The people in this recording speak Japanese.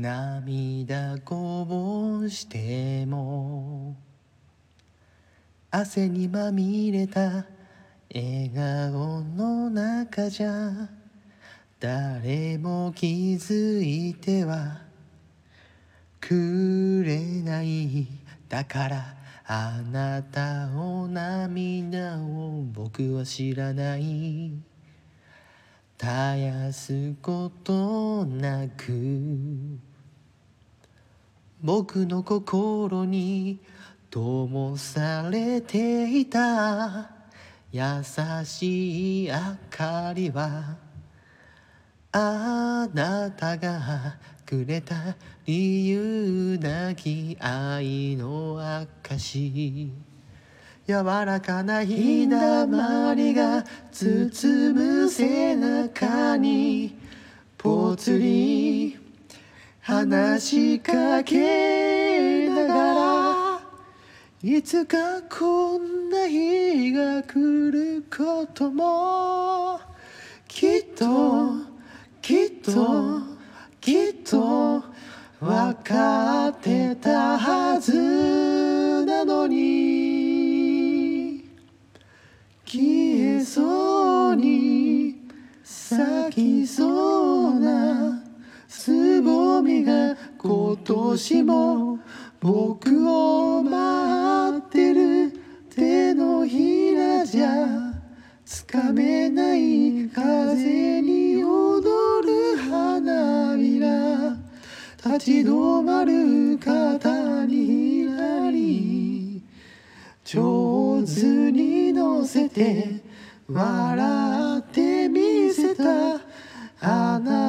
涙こぼしても汗にまみれた笑顔の中じゃ誰も気づいてはくれない。だからあなたを涙を僕は知らない。絶やすことなく僕の心に灯されていた。優しい明かりはあなたがくれた理由なき愛の証柔らかな日だまりが包む背中にぽつり話しかけながらいつかこんな日が来ることもきっときっときっと分かってたはずなのに消えそうに咲きそうが今年も僕を待ってる手のひらじゃつかめない風に踊る花びら立ち止まる肩にひらり上手に乗せて笑ってみせたあなた